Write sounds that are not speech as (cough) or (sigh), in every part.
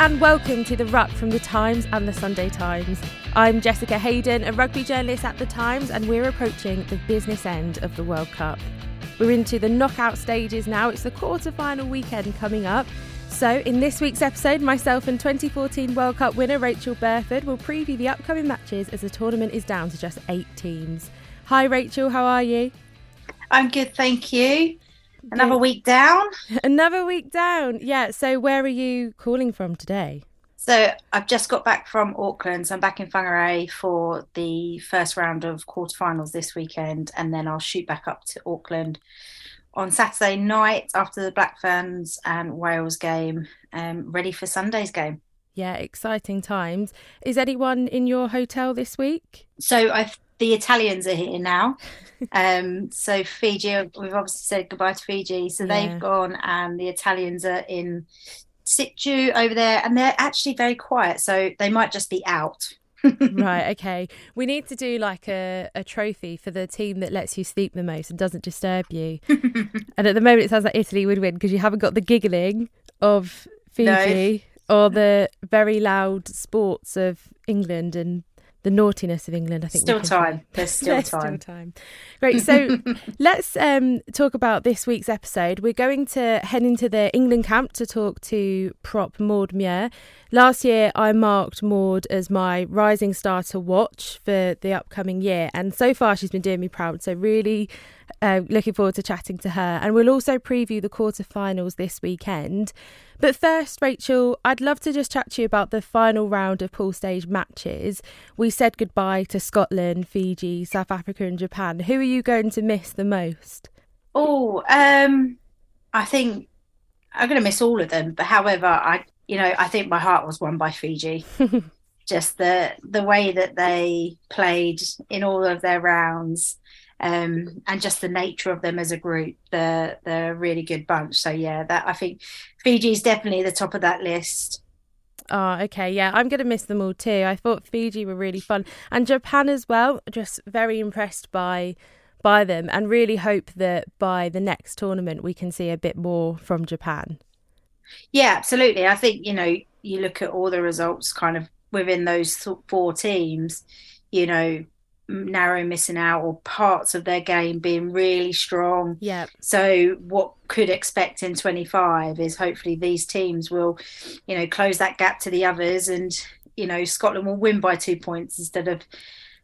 And welcome to The Ruck from The Times and The Sunday Times. I'm Jessica Hayden, a rugby journalist at The Times, and we're approaching the business end of the World Cup. We're into the knockout stages now, it's the quarter final weekend coming up. So, in this week's episode, myself and 2014 World Cup winner Rachael Burford will preview the upcoming matches as the tournament is down to just eight teams. Hi, Rachael, how are you? I'm good, thank you. Another good. week down. Another week down. Yeah. So, where are you calling from today? So, I've just got back from Auckland. So, I'm back in Whangarei for the first round of quarterfinals this weekend, and then I'll shoot back up to Auckland on Saturday night after the Black Ferns and Wales game, um, ready for Sunday's game. Yeah, exciting times. Is anyone in your hotel this week? So I the Italians are here now. um, so Fiji, we've obviously said goodbye to Fiji. So yeah. they've gone, and the Italians are in situ over there, and they're actually very quiet. So they might just be out. (laughs) right, okay. We need to do like a, a trophy for the team that lets you sleep the most and doesn't disturb you. (laughs) and at the moment, it sounds like Italy would win because you haven't got the giggling of Fiji no. or the very loud sports of England and the naughtiness of England. I think (laughs) still time. There's still There's time. Still time. Great. So (laughs) let's um, talk about this week's episode. We're going to head into the England camp to talk to prop Maud Muir. Last year, I marked Maud as my rising star to watch for the upcoming year, and so far she's been doing me proud. So really. Uh, looking forward to chatting to her, and we'll also preview the quarterfinals this weekend. But first, Rachael, I'd love to just chat to you about the final round of pool stage matches. We said goodbye to Scotland, Fiji, South Africa, and Japan. Who are you going to miss the most? Oh, um, I think I'm going to miss all of them. But however, I, you know, I think my heart was won by Fiji. (laughs) just the the way that they played in all of their rounds um, and just the nature of them as a group. They're they're a really good bunch. So yeah, that I think Fiji is definitely the top of that list. Oh, okay. Yeah, I'm going to miss them all too. I thought Fiji were really fun. And Japan as well. Just very impressed by by them and really hope that by the next tournament we can see a bit more from Japan. Yeah, absolutely. I think, you know, you look at all the results kind of within those four teams, you know, narrow missing out or parts of their game being really strong. Yeah. So what could expect in 25 is hopefully these teams will, you know, close that gap to the others and, you know, Scotland will win by two points instead of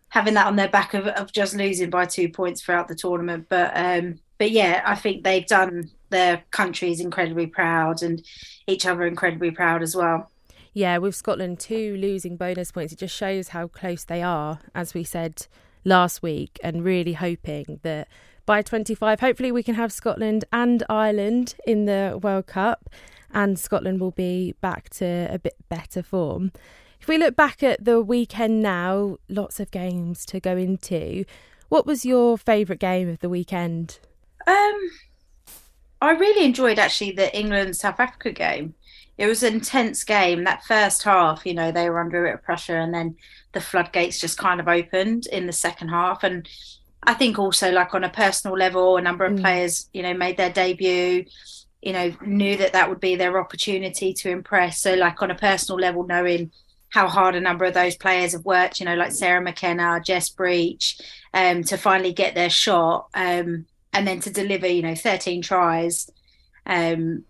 having that on their back of, of just losing by two points throughout the tournament. But um but yeah, I think they've done their countries incredibly proud and each other incredibly proud as well yeah, with Scotland two losing bonus points, it just shows how close they are, as we said last week, and really hoping that by 25, hopefully, we can have Scotland and Ireland in the World Cup, and Scotland will be back to a bit better form. If we look back at the weekend now, lots of games to go into. What was your favourite game of the weekend? Um, I really enjoyed actually the England South Africa game it was an intense game. That first half, you know, they were under a bit of pressure, and then the floodgates just kind of opened in the second half. And I think also, like on a personal level, a number of mm. players, you know, made their debut. You know, knew that that would be their opportunity to impress. So, like on a personal level, knowing how hard a number of those players have worked, you know, like Sarah McKenna, Jess Breach, um, to finally get their shot, um, and then to deliver, you know, 13 tries um,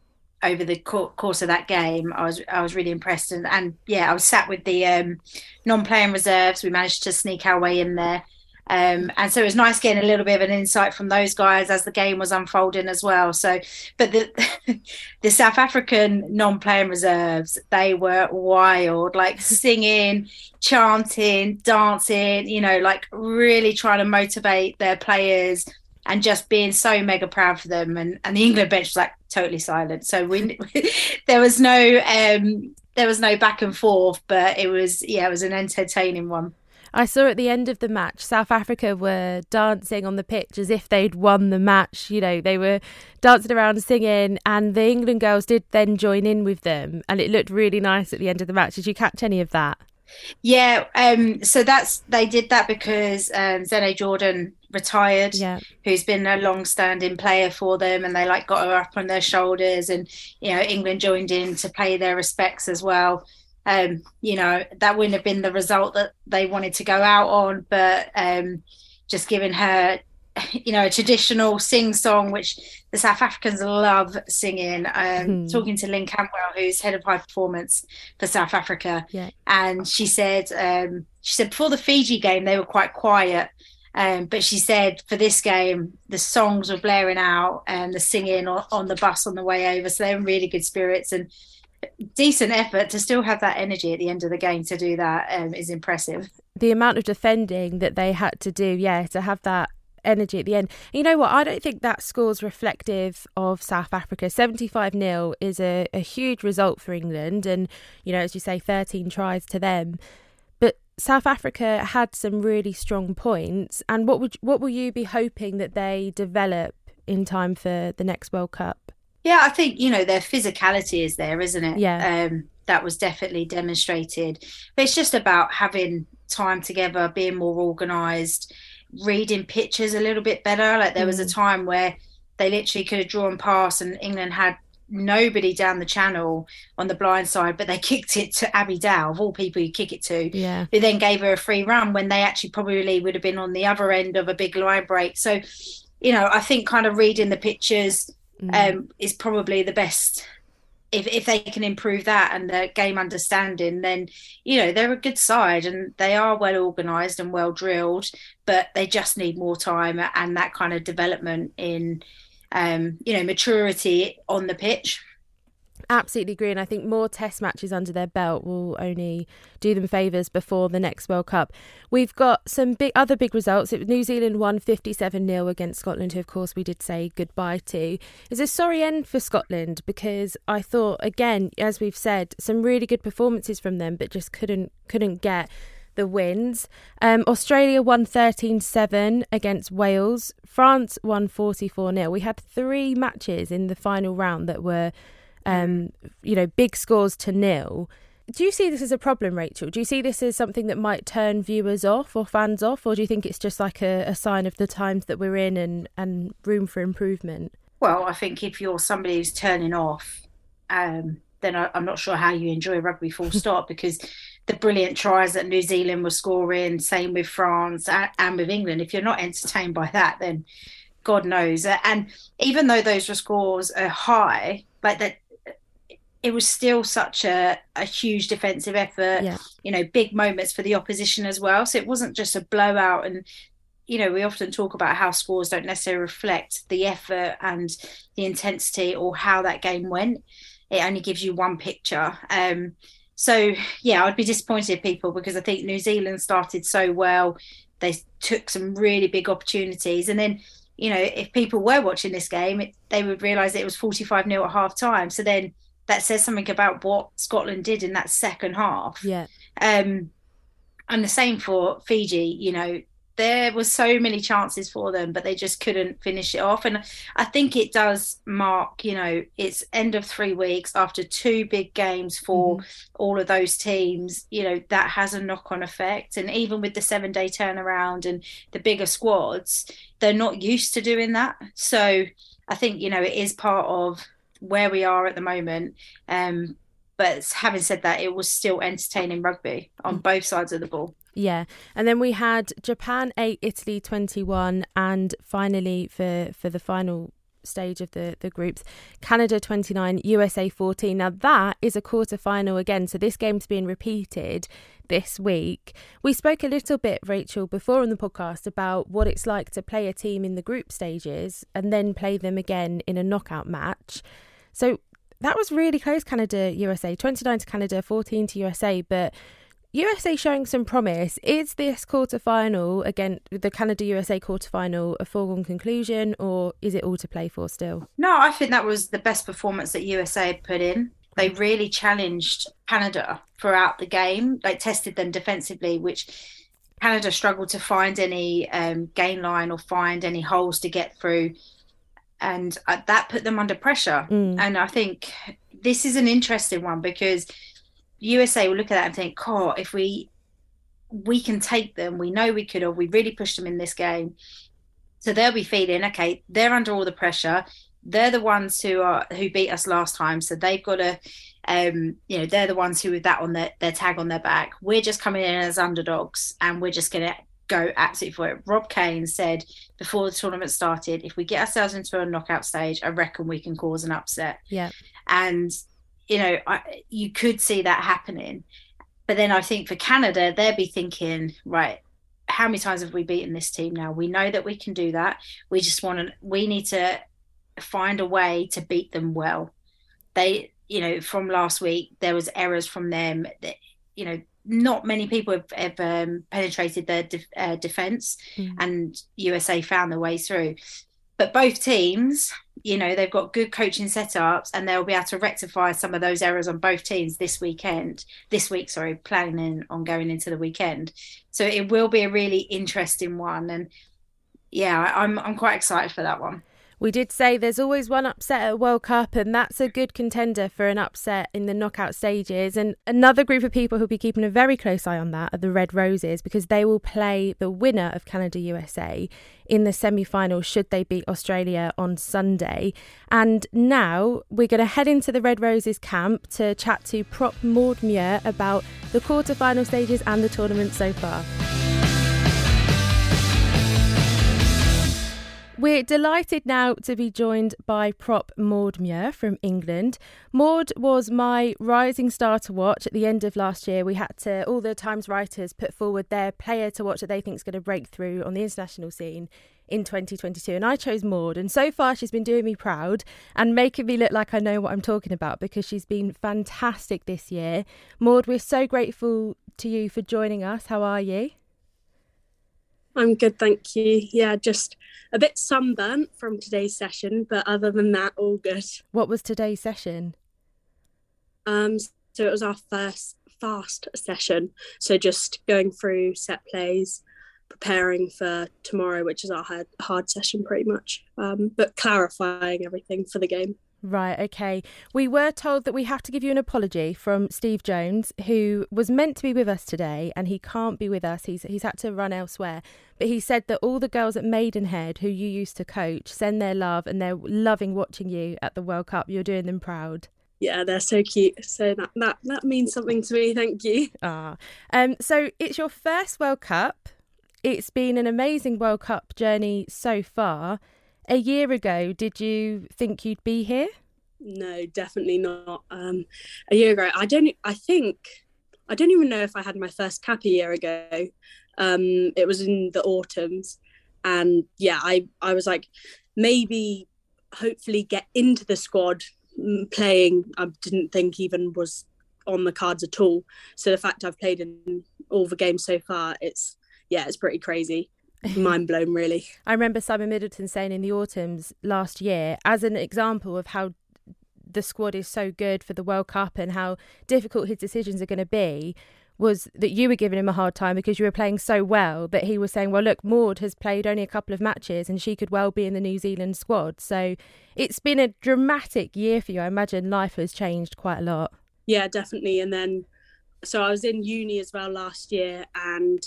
over the course of that game, I was I was really impressed, and, and yeah, I was sat with the um, non-playing reserves. We managed to sneak our way in there, um, and so it was nice getting a little bit of an insight from those guys as the game was unfolding as well. So, but the (laughs) the South African non-playing reserves, they were wild, like singing, chanting, dancing, you know, like really trying to motivate their players and just being so mega proud for them. And and the England bench was like totally silent. So we (laughs) there was no um there was no back and forth, but it was yeah, it was an entertaining one. I saw at the end of the match, South Africa were dancing on the pitch as if they'd won the match. You know, they were dancing around singing, and the England girls did then join in with them, and it looked really nice at the end of the match. Did you catch any of that? Yeah, um, so that's they did that because um, Zenay Jordaan retired, yeah. who's been a long-standing player for them, and they like got her up on their shoulders, and you know England joined in to pay their respects as well. Um, you know that wouldn't have been the result that they wanted to go out on, but um, just giving her, you know, a traditional sing song, which the South Africans love singing. Um, mm. Talking to Lynne Cantwell, who's head of high performance for South Africa, yeah. and she said, um, she said before the Fiji game they were quite quiet um, but she said for this game, the songs were blaring out and the singing on, on the bus on the way over. So they're in really good spirits and decent effort to still have that energy at the end of the game to do that um, is impressive. The amount of defending that they had to do, yeah, to have that energy at the end. you know what? I don't think that score's reflective of South Africa. 75 0 is a, a huge result for England. And, you know, as you say, 13 tries to them. South Africa had some really strong points, and what would what will you be hoping that they develop in time for the next World Cup? Yeah, I think you know their physicality is there, isn't it? Yeah, um, that was definitely demonstrated. But it's just about having time together, being more organised, reading pictures a little bit better. Like there was a mm. time where they literally could have drawn past, and England had nobody down the channel on the blind side, but they (laughs) kicked it to Abby Dow, of all people you kick it to. Yeah. Who then gave her a free run when they actually probably would have been on the other end of a big line break. So, you know, I think kind of reading the pictures mm. um, is probably the best. If, if they can improve that and the game understanding, then you know they're a good side and they are well organised and well drilled, but they just need more time and that kind of development in um, you know, maturity on the pitch. Absolutely agree, and I think more Test matches under their belt will only do them favours before the next World Cup. We've got some big other big results. New Zealand won fifty-seven 0 against Scotland, who of course we did say goodbye to. It's a sorry end for Scotland because I thought again, as we've said, some really good performances from them, but just couldn't couldn't get the wins. Um, Australia won 13 7 against Wales. France won 44 0. We had three matches in the final round that were, um, you know, big scores to nil. Do you see this as a problem, Rachael? Do you see this as something that might turn viewers off or fans off, or do you think it's just like a, a sign of the times that we're in and, and room for improvement? Well, I think if you're somebody who's turning off, um, then I, am not sure how you enjoy rugby full stop because the brilliant tries that New Zealand were scoring, same with France and, with England. If you're not entertained by that, then God knows. And even though those scores are high, like that, it was still such a, a huge defensive effort. Yeah. You know, big moments for the opposition as well. So it wasn't just a blowout. And you know, we often talk about how scores don't necessarily reflect the effort and the intensity or how that game went. It only gives you one picture. Um, so yeah, I'd be disappointed people because I think New Zealand started so well. They took some really big opportunities, and then you know if people were watching this game, it, they would realise it was forty-five 0 at half time. So then that says something about what Scotland did in that second half. Yeah. Um, and the same for Fiji. You know, there was so many chances for them, but they just couldn't finish it off. And I think it does mark, you know, it's end of three weeks after two big games for mm-hmm. all of those teams. You know, that has a knock on effect. And even with the seven day turnaround and the bigger squads, they're not used to doing that. So I think, you know, it is part of where we are at the moment. Um, but having said that, it was still entertaining rugby on both sides of the ball. Yeah, and then we had Japan eight, Italy twenty one, and finally for for the final stage of the, the groups. Canada 29, USA 14. Now, that is a quarter final again. So, this game's being repeated this week. We spoke a little bit, Rachael, before on the podcast about what it's like to play a team in the group stages and then play them again in a knockout match. So, that was really close, Canada USA. 29 to Canada, 14 to USA. But USA showing some promise. Is this quarter final again the Canada USA quarter final a foregone conclusion or is it all to play for still? No, I think that was the best performance that USA had put in. They really challenged Canada throughout the game, like tested them defensively, which Canada struggled to find any um, gain line or find any holes to get through. And uh, that put them under pressure. Mm. And I think this is an interesting one because USA will look at that and think, "Oh, if we we can take them, we know we could, or we really pushed them in this game." So they'll be feeling, okay, they're under all the pressure. They're the ones who are who beat us last time, so they've got to, um, you know, they're the ones who with that on their, their tag on their back. We're just coming in as underdogs, and we're just going to go absolutely for it. Rob Cain said before the tournament started, if we get ourselves into a knockout stage, I reckon we can cause an upset. Yeah. And you know, I, you could see that happening. But then I think for Canada, they'll be thinking, right, how many times have we beaten this team now? We know that we can do that. We just want to, we need to find a way to beat them well. They, you know, from last week, there was errors from them that, you know, not many people have, have um, penetrated their de- uh, defense mm. and USA found their way through. But both teams, you know, they've got good coaching setups and they'll be able to rectify some of those errors on both teams this weekend, this week, sorry, planning on going into the weekend. So it will be a really interesting one. And yeah, I'm I'm quite excited for that one. We did say there's always one upset at a World Cup, and that's a good contender for an upset in the knockout stages. And another group of people who'll be keeping a very close eye on that are the Red Roses, because they will play the winner of Canada USA in the semi final should they beat Australia on Sunday. And now we're going to head into the Red Roses camp to chat to prop Maud Muir about the quarter final stages and the tournament so far. We're delighted now to be joined by prop Maud Muir from England. Maud was my rising star to watch at the end of last year. We had to, all the Times writers put forward their player to watch that they think is going to break through on the international scene in 2022 and I chose Maud and so far she's been doing me proud and making me look like I know what I'm talking about because she's been fantastic this year. Maud, we're so grateful to you for joining us. How are you? I'm good, thank you. Yeah, just a bit sunburnt from today's session, but other than that, all good. What was today's session? Um, so it was our first fast session. So just going through set plays, preparing for tomorrow, which is our hard, hard session pretty much, um, but clarifying everything for the game. Right, okay. We were told that we have to give you an apology from Steve Jones, who was meant to be with us today and he can't be with us. He's he's had to run elsewhere. But he said that all the girls at Maidenhead who you used to coach send their love and they're loving watching you at the World Cup. You're doing them proud. Yeah, they're so cute. So that that, that means something to me, thank you. Ah. Um so it's your first World Cup. It's been an amazing World Cup journey so far. A year ago, did you think you'd be here? No, definitely not. Um, a year ago, I don't. I think I don't even know if I had my first cap a year ago. Um, it was in the autumns, and yeah, I I was like maybe hopefully get into the squad mm, playing. I didn't think even was on the cards at all. So the fact I've played in all the games so far, it's yeah, it's pretty crazy (laughs) mind blown, really. I remember Simon Middleton saying in the autumns last year, as an example of how the squad is so good for the World Cup and how difficult his decisions are going to be, was that you were giving him a hard time because you were playing so well that he was saying, Well, look, Maud has played only a couple of matches and she could well be in the New Zealand squad. So it's been a dramatic year for you. I imagine life has changed quite a lot. Yeah, definitely. And then, so I was in uni as well last year and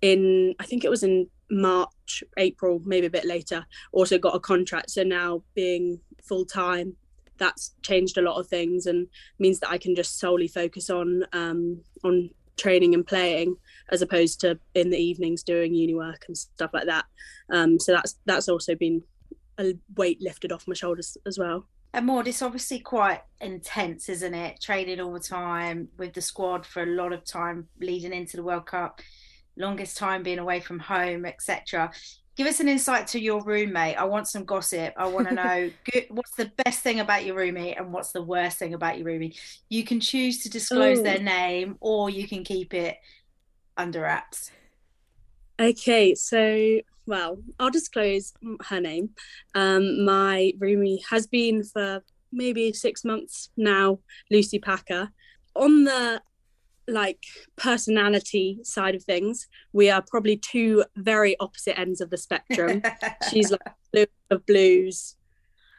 in, I think it was in March, April, maybe a bit later, also got a contract. So now being full time, that's changed a lot of things and means that I can just solely focus on um, on training and playing as opposed to in the evenings doing uni work and stuff like that. Um, so that's that's also been a weight lifted off my shoulders as well. And Maud, it's obviously quite intense, isn't it? Training all the time with the squad for a lot of time leading into the World Cup, longest time being away from home, etc. Give us an insight to your roommate. I want some gossip. I want to know (laughs) good, what's the best thing about your roommate and what's the worst thing about your roommate. You can choose to disclose Ooh. their name or you can keep it under wraps. Okay, so well, I'll disclose her name. Um, my roomie has been for maybe six months now, Lucy Packer. On the like personality side of things, we are probably two very opposite ends of the spectrum. (laughs) She's like blue of blues,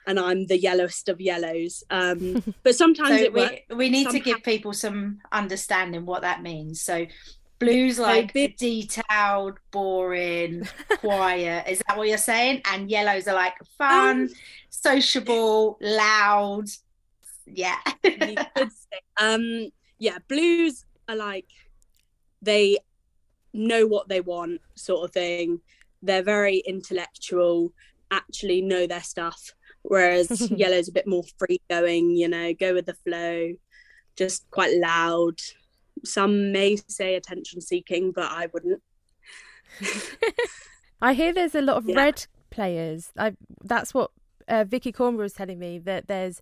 and I'm the yellowest of yellows. Um, (laughs) but sometimes so we, we need Somehow... to give people some understanding what that means. So Blue's like bit... detailed, boring, (laughs) quiet. Is that what you're saying? And yellows are like fun, um, sociable, loud. Yeah. um yeah, blues are like they know what they want, sort of thing. They're very intellectual, actually know their stuff. Whereas (laughs) yellow's a bit more free going, you know, go with the flow, just quite loud, some may say attention seeking, but I wouldn't. (laughs) I hear there's a lot of yeah. red players. I that's what uh, Vickii Cornborough was telling me that there's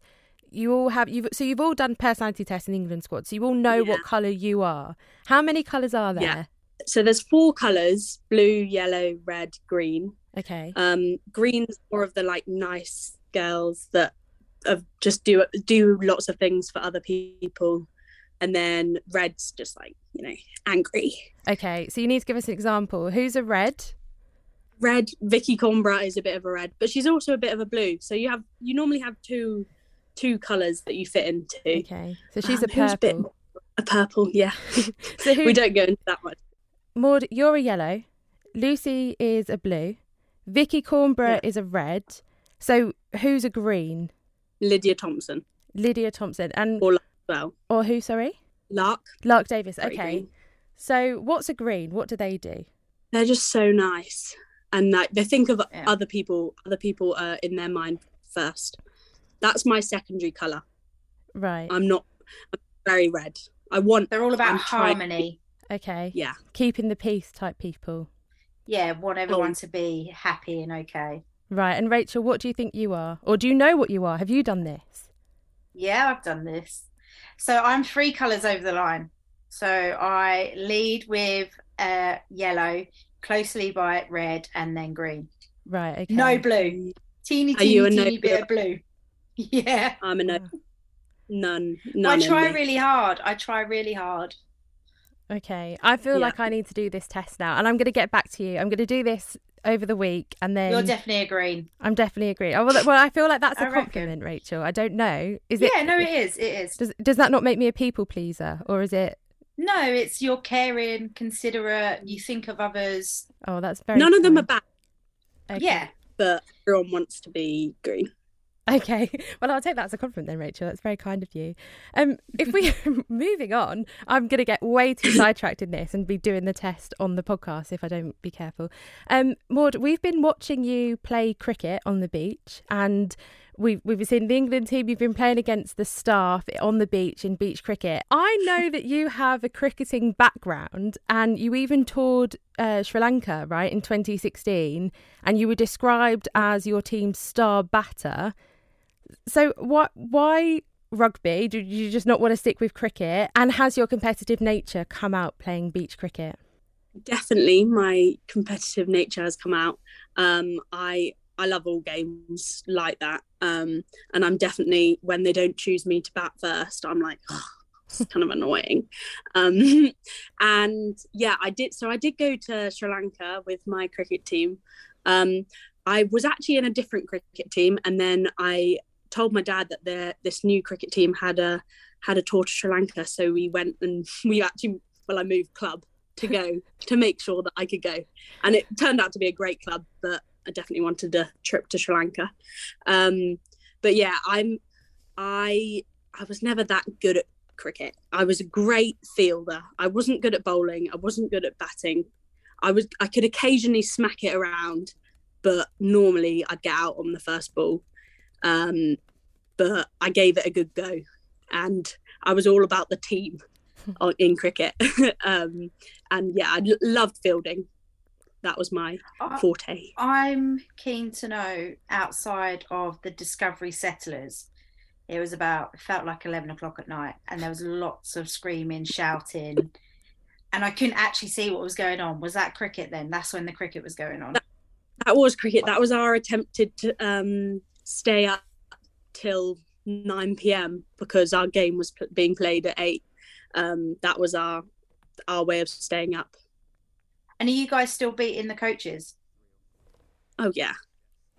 you all have you so you've all done personality tests in England squad, so you all know yeah. what colour you are. How many colours are there? Yeah. So there's four colours: blue, yellow, red, green. Okay. Um, green's more of the like nice girls that of just do do lots of things for other people and then red's just like you know angry okay so you need to give us an example who's a red red vickii Cornborough is a bit of a red but she's also a bit of a blue so you have you normally have two two colors that you fit into okay so she's um, a purple a, bit, a purple yeah (laughs) so who, we don't go into that much maud you're a yellow lucy is a blue vickii Cornborough yeah. is a red so who's a green lydia thompson lydia thompson and or well. Or who, sorry? Lark. Lark Davies. Okay. So what's a green? What do they do? They're just so nice. And like they think of yeah. other people, other people uh, in their mind first. That's my secondary colour. Right. I'm not I'm very red. I want They're all about I'm harmony. Okay. Yeah. Keeping the peace type people. Yeah, want everyone oh. to be happy and okay. Right. And Rachael, what do you think you are? Or do you know what you are? Have you done this? Yeah, I've done this. So I'm three colours over the line. So I lead with uh, yellow, closely by red, and then green. Right. Okay. No blue. Teeny, teeny, teeny no bit of blue. (laughs) Yeah. I'm a no. None. None. I try really hard. I try really hard. Okay. I feel yeah. like I need to do this test now, and I'm going to get back to you. I'm going to do this over the week, and then you're definitely agreeing. I'm definitely agreeing. Oh, well, well, I feel like that's a compliment, Rachael. I don't know. Is it? Yeah, no, it is. It is. Does Does that not make me a people pleaser, or is it? No, it's you're caring, considerate. You think of others. Oh, that's very. None of them are bad. Okay. Yeah, but everyone wants to be green. (laughs) Okay, well, I'll take that as a compliment then, Rachael. That's very kind of you. Um, if we (laughs) (laughs) moving on, I'm going to get way too sidetracked in this and be doing the test on the podcast if I don't be careful. Um, Maud, we've been watching you play cricket on the beach, and we've we've seen the England team. You've been playing against the staff on the beach in beach cricket. I know that you have a cricketing background, and you even toured uh, Sri Lanka, right, in 2016, and you were described as your team's star batter. So what? Why rugby? Do you just not want to stick with cricket? And has your competitive nature come out playing beach cricket? Definitely, my competitive nature has come out. Um, I I love all games like that, um, and I'm definitely when they don't choose me to bat first, I'm like. Oh, it's kind of annoying. Um, (laughs) and yeah, I did. So I did go to Sri Lanka with my cricket team. Um, I was actually in a different cricket team, and then I told my dad that the this new cricket team had a had a tour to Sri Lanka, so we went and (laughs) we actually well I moved club to go (laughs) to make sure that I could go, and it turned out to be a great club, but I definitely wanted a trip to Sri Lanka. Um, but yeah, I'm I I was never that good at cricket. I was a great fielder. I wasn't good at bowling. I wasn't good at batting. I was I could occasionally smack it around, but normally I'd get out on the first ball. Um, but I gave it a good go, and I was all about the team (laughs) in cricket. (laughs) um, and yeah, I loved fielding. That was my forte. I'm keen to know outside of the Discovery Settlers. It was about it felt like eleven o'clock at night, and there was lots of screaming, shouting, and I couldn't actually see what was going on. Was that cricket then? That's when the cricket was going on. That, that was cricket. That was our attempted to um, stay up till 9 p.m. because our game was p- being played at 8. Um, that was our our way of staying up. And are you guys still beating the coaches? Oh yeah,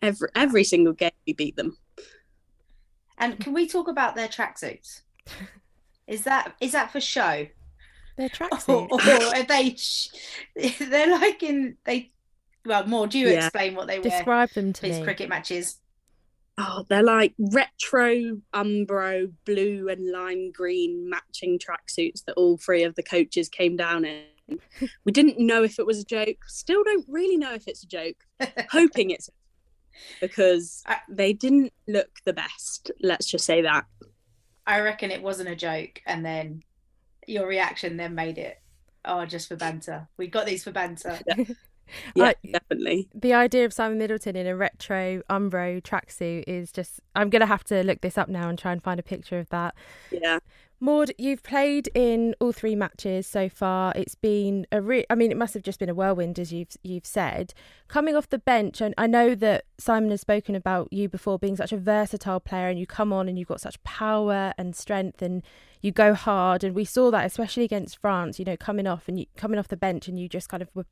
every every single game we beat them. And can we talk about their tracksuits? Is that is that for show? Their (laughs) tracksuits, or, or are they? (laughs) They're like in they. Well, more. Do you yeah. explain what they wear? Describe them to these me. cricket matches. Oh, they're like retro Umbro blue and lime green matching tracksuits that all three of the coaches came down in. (laughs) we didn't know if it was a joke. Still don't really know if it's a joke. (laughs) Hoping it's because they didn't look the best. Let's just say that. I reckon it wasn't a joke, and then your reaction then made it. Oh, just for banter. We got these for banter. (laughs) Yeah. I, definitely. The idea of Simon Middleton in a retro Umbro tracksuit is just. I'm going to have to look this up now and try and find a picture of that. Yeah. Maud, you've played in all three matches so far. It's been a re- I mean, it must have just been a whirlwind, as you've you've said. Coming off the bench, and I know that Simon has spoken about you before being such a versatile player, and you come on and you've got such power and strength, and you go hard. And we saw that, especially against France. You know, coming off and you, coming off the bench, and you just kind of were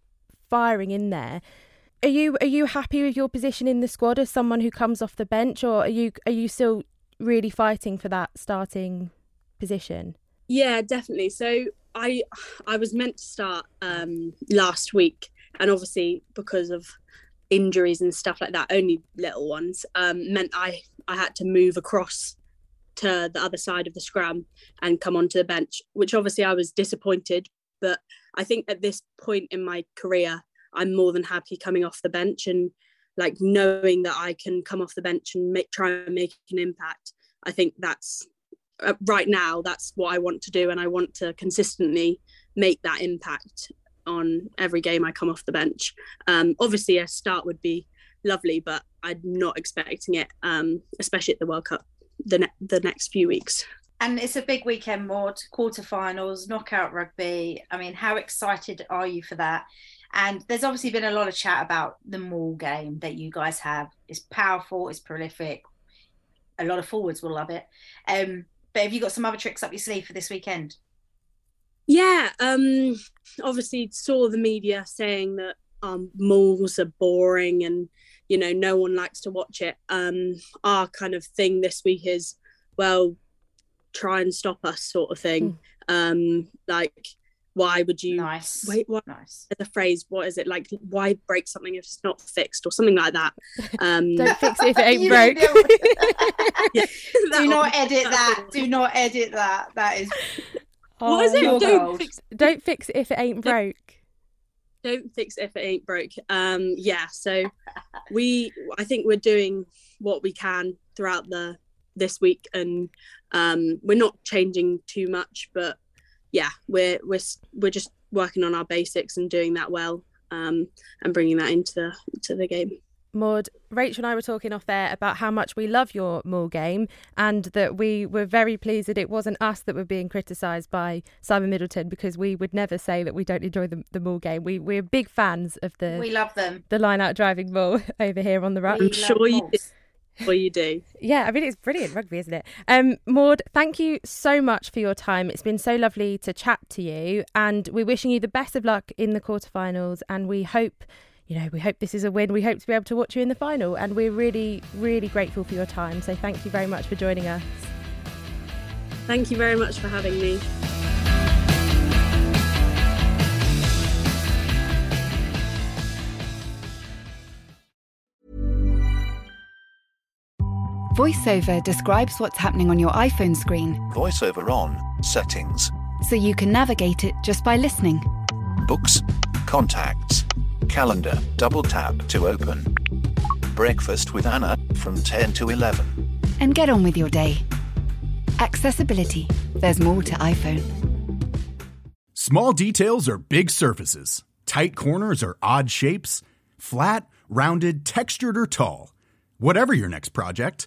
firing in there. Are you are you happy with your position in the squad as someone who comes off the bench, or are you are you still really fighting for that starting position? Yeah, definitely. So I I was meant to start um, last week, and obviously because of injuries and stuff like that, only little ones, um, meant I I had to move across to the other side of the scrum and come onto the bench, which obviously I was disappointed. But I think at this point in my career, I'm more than happy coming off the bench and like knowing that I can come off the bench and make try and make an impact. I think that's uh, right now that's what I want to do, and I want to consistently make that impact on every game I come off the bench. Um, obviously, a start would be lovely, but I'm not expecting it, um, especially at the World Cup the ne- the next few weeks. And it's a big weekend, Maud. Quarterfinals, knockout rugby. I mean, how excited are you for that? And there's obviously been a lot of chat about the Maul game that you guys have. It's powerful, it's prolific. A lot of forwards will love it. Um, but have you got some other tricks up your sleeve for this weekend? Yeah, um, obviously saw the media saying that um, mauls are boring and you know no one likes to watch it. Um, our kind of thing this week is well, try and stop us, sort of thing. Mm. Um, like why would you nice. wait? What nice. the phrase what is it? Like why break something if it's not fixed or something like that? (laughs) Um don't fix it if it ain't (laughs) broke. (laughs) yeah, do not edit that do not edit that. That is oh, what is it? don't fix, don't fix it if it ain't broke. Don't fix it if it ain't broke. Um yeah so we i think we're doing what we can throughout the this week and um we're not changing too much but yeah, we're we're we're just working on our basics and doing that well, um, and bringing that into the to the game. Maud, Rachel and I were talking off there about how much we love your Maul game and that we were very pleased that it wasn't us that were being criticised by Simon Middleton because we would never say that we don't enjoy the, the Maul game. We, we're big fans of the We love them. The line out driving Maul (laughs) over here on the right. I'm sure you well, you do. Yeah, I mean, it's brilliant rugby, isn't it? Um, Maud, thank you so much for your time. It's been so lovely to chat to you, and we're wishing you the best of luck in the quarterfinals. And we hope, you know, we hope this is a win. We hope to be able to watch you in the final, and we're really, really grateful for your time. So thank you very much for joining us. Thank you very much for having me. VoiceOver describes what's happening on your iPhone screen. VoiceOver on, settings. So you can navigate it just by listening. Books, contacts, calendar, double tap to open. Breakfast with Anna from 10 to 11. And get on with your day. Accessibility. There's more to iPhone. Small details are big surfaces. Tight corners are odd shapes. Flat, rounded, textured, or tall. Whatever your next project,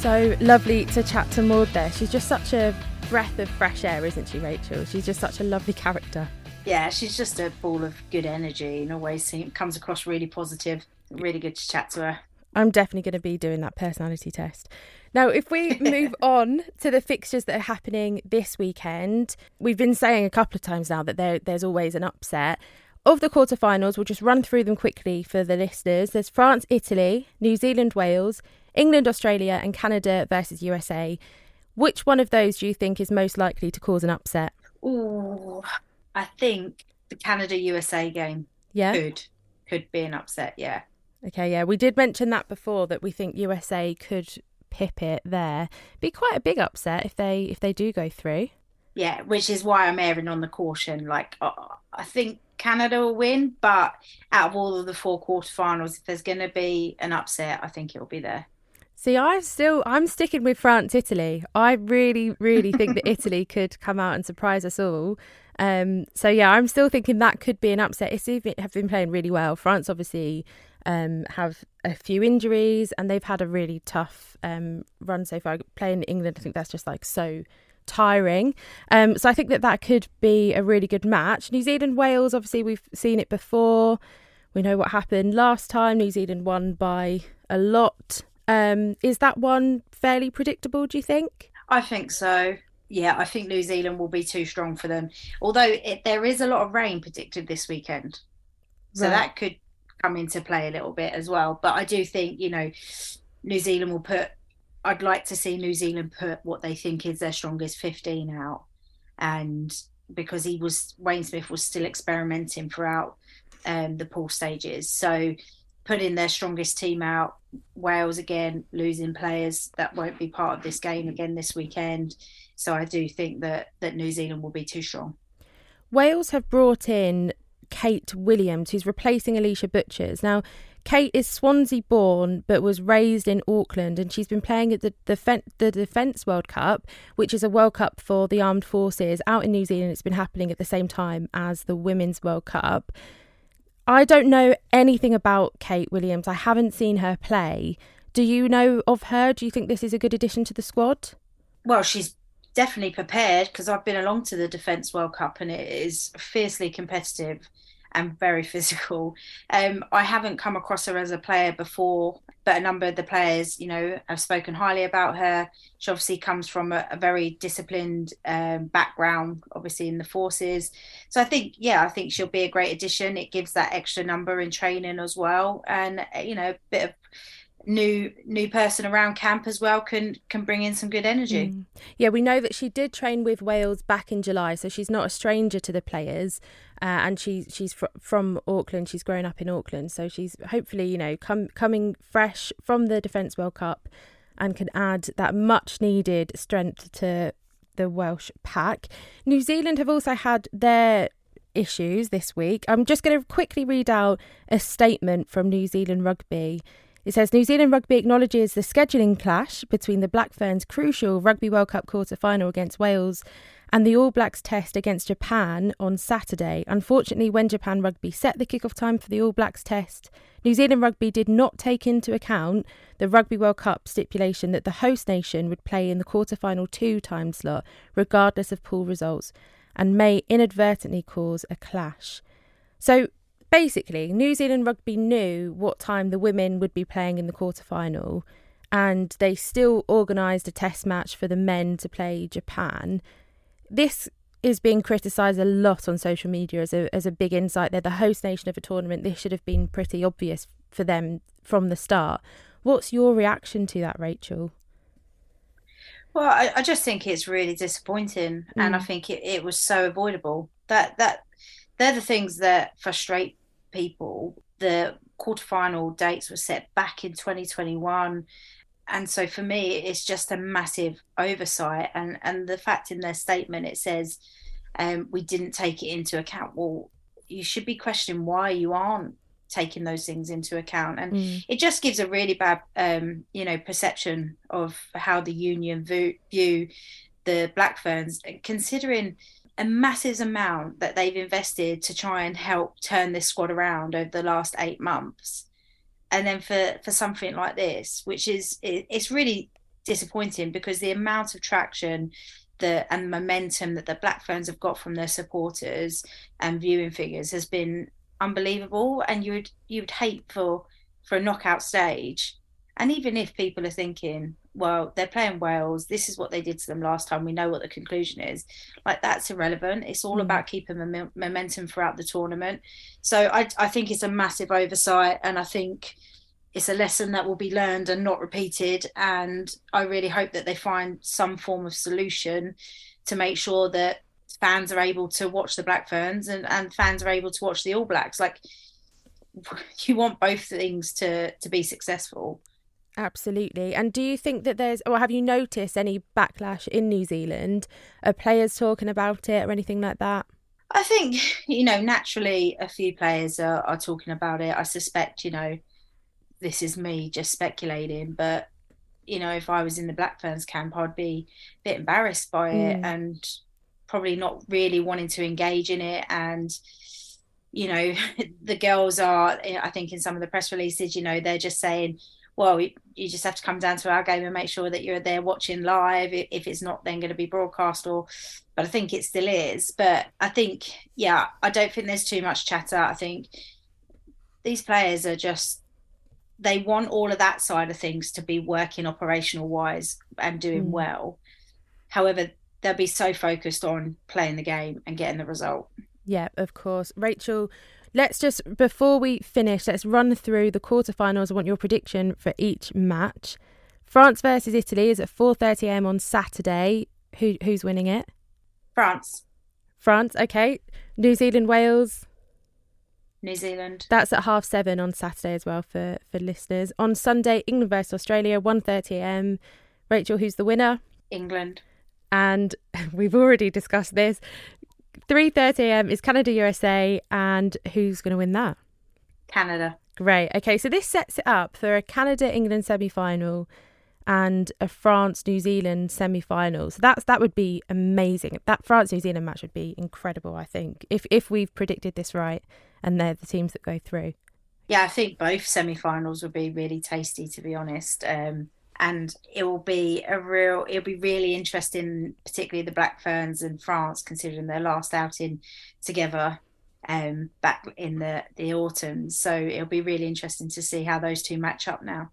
So lovely to chat to Maud there. She's just such a breath of fresh air, isn't she, Rachael? She's just such a lovely character. Yeah, she's just a ball of good energy and always seems, comes across really positive. Really good to chat to her. I'm definitely going to be doing that personality test. Now, if we (laughs) move on to the fixtures that are happening this weekend, we've been saying a couple of times now that there, there's always an upset. Of the quarterfinals, we'll just run through them quickly for the listeners. There's France, Italy, New Zealand, Wales, England, Australia, and Canada versus USA. Which one of those do you think is most likely to cause an upset? Oh, I think the Canada USA game. Yeah. Could could be an upset, yeah. Okay, yeah. We did mention that before that we think USA could pip it there. Be quite a big upset if they if they do go through. Yeah, which is why I'm erring on the caution. Like uh, I think Canada will win, but out of all of the four quarterfinals, if there's going to be an upset, I think it'll be there. See, I'm still I'm sticking with France Italy. I really really think that (laughs) Italy could come out and surprise us all. Um, so yeah, I'm still thinking that could be an upset. Italy have been playing really well. France obviously um, have a few injuries and they've had a really tough um, run so far. Playing England, I think that's just like so tiring. Um, so I think that that could be a really good match. New Zealand Wales, obviously we've seen it before. We know what happened last time. New Zealand won by a lot. Um, is that one fairly predictable, do you think? I think so. Yeah, I think New Zealand will be too strong for them. Although it, there is a lot of rain predicted this weekend. So right. that could come into play a little bit as well. But I do think, you know, New Zealand will put, I'd like to see New Zealand put what they think is their strongest 15 out. And because he was, Wayne Smith was still experimenting throughout um, the pool stages. So putting their strongest team out. Wales again losing players that won't be part of this game again this weekend. So I do think that that New Zealand will be too strong. Wales have brought in Kate Williams, who's replacing Alisha Butchers. Now, Kate is Swansea born but was raised in Auckland and she's been playing at the, Defen- the Defence World Cup, which is a World Cup for the armed forces out in New Zealand. It's been happening at the same time as the Women's World Cup. I don't know anything about Kate Williams. I haven't seen her play. Do you know of her? Do you think this is a good addition to the squad? Well, she's definitely prepared because I've been along to the Defence World Cup and it is fiercely competitive and very physical. Um, I haven't come across her as a player before, but a number of the players, you know, have spoken highly about her. She obviously comes from a, a very disciplined um, background, obviously in the forces. So I think, yeah, I think she'll be a great addition. It gives that extra number in training as well, and you know, a bit of new new person around camp as well can can bring in some good energy. Mm. Yeah, we know that she did train with Wales back in July, so she's not a stranger to the players. Uh, and she she's fr- from Auckland. She's grown up in Auckland, so she's hopefully you know come coming fresh from the Defence World Cup, and can add that much needed strength to the Welsh pack. New Zealand have also had their issues this week. I'm just going to quickly read out a statement from New Zealand Rugby. It says New Zealand Rugby acknowledges the scheduling clash between the Black Ferns' crucial Rugby World Cup quarter final against Wales and the All Blacks test against Japan on Saturday. Unfortunately, when Japan Rugby set the kick-off time for the All Blacks test, New Zealand Rugby did not take into account the Rugby World Cup stipulation that the host nation would play in the quarter-final two time slot, regardless of pool results, and may inadvertently cause a clash. So basically, New Zealand Rugby knew what time the women would be playing in the quarter-final, and they still organised a test match for the men to play Japan this is being criticised a lot on social media as a as a big insight. They're the host nation of a tournament. This should have been pretty obvious for them from the start. What's your reaction to that, Rachael? Well, I, I just think it's really disappointing, mm. and I mm. think it, it was so avoidable. That that they're the things that frustrate people. The quarterfinal dates were set back in 2021 and so for me it's just a massive oversight and and the fact in their statement it says um, we didn't take it into account well you should be questioning why you aren't taking those things into account and mm. it just gives a really bad um, you know perception of how the union view, view the black ferns considering a massive amount that they've invested to try and help turn this squad around over the last eight months. And then for for something like this which is it, it's really disappointing because the amount of traction the and momentum that the black ferns have got from their supporters and viewing figures has been unbelievable. And you would you would hate for for a knockout stage and even if people are thinking well, they're playing Wales. This is what they did to them last time. We know what the conclusion is. Like that's irrelevant. It's all mm. about keeping the momentum throughout the tournament. So I, I think it's a massive oversight, and I think it's a lesson that will be learned and not repeated. And I really hope that they find some form of solution to make sure that fans are able to watch the Black Ferns and, and fans are able to watch the All Blacks. Like (laughs) you want both things to to be successful. Absolutely. And do you think that there's, or have you noticed any backlash in New Zealand? Are players talking about it or anything like that? I think, you know, naturally a few players are, are talking about it. I suspect, you know, this is me just speculating, but, you know, if I was in the Black Ferns camp, I'd be a bit embarrassed by it mm. and probably not really wanting to engage in it. And, you know, (laughs) the girls are, I think in some of the press releases, you know, they're just saying, well, you just have to come down to our game and make sure that you're there watching live. If it's not then going to be broadcast, or but I think it still is. But I think, yeah, I don't think there's too much chatter. I think these players are just they want all of that side of things to be working operational wise and doing mm. well. However, they'll be so focused on playing the game and getting the result. Yeah, of course. Rachael, let's just before we finish, let's run through the quarterfinals. I want your prediction for each match. France versus Italy is at 4:30 a.m. on Saturday. Who who's winning it? France. France, okay. New Zealand, Wales. New Zealand. That's at half seven on Saturday as well for for listeners. On Sunday, England versus Australia, 1:30 a.m. Rachael, who's the winner? England. And (laughs) we've already discussed this. 3:30 a.m. is Canada USA and who's going to win that? Canada. Great. Okay, so this sets it up for a Canada England semi-final and a France New Zealand semi-final. So that's that would be amazing. That France New Zealand match would be incredible, I think. If if we've predicted this right and they're the teams that go through. Yeah, I think both semi-finals would be really tasty to be honest. Um and it will be a real it'll be really interesting particularly the black ferns and france considering their last outing together um back in the the autumn so it'll be really interesting to see how those two match up now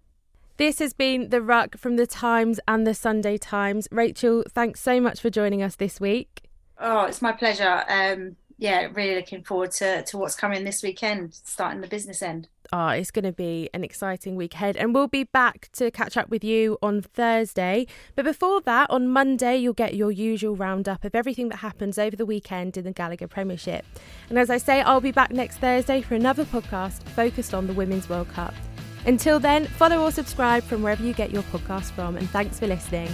this has been The Ruck from The Times and The Sunday Times. Rachael, thanks so much for joining us this week. Oh, it's my pleasure. Um, yeah, really looking forward to, to what's coming this weekend, starting the business end. Oh, it's going to be an exciting week ahead, and we'll be back to catch up with you on Thursday. But before that, on Monday, you'll get your usual roundup of everything that happens over the weekend in the Gallagher Premiership. And as I say, I'll be back next Thursday for another podcast focused on the Women's World Cup. Until then, follow or subscribe from wherever you get your podcast from, and thanks for listening.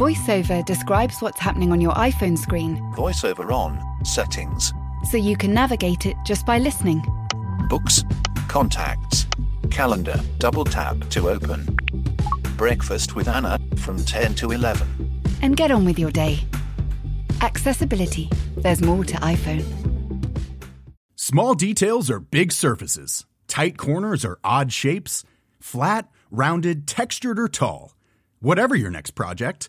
VoiceOver describes what's happening on your iPhone screen. VoiceOver on, settings. So you can navigate it just by listening. Books, contacts, calendar, double tap to open. Breakfast with Anna from 10 to 11. And get on with your day. Accessibility. There's more to iPhone. Small details are big surfaces. Tight corners are odd shapes. Flat, rounded, textured, or tall. Whatever your next project,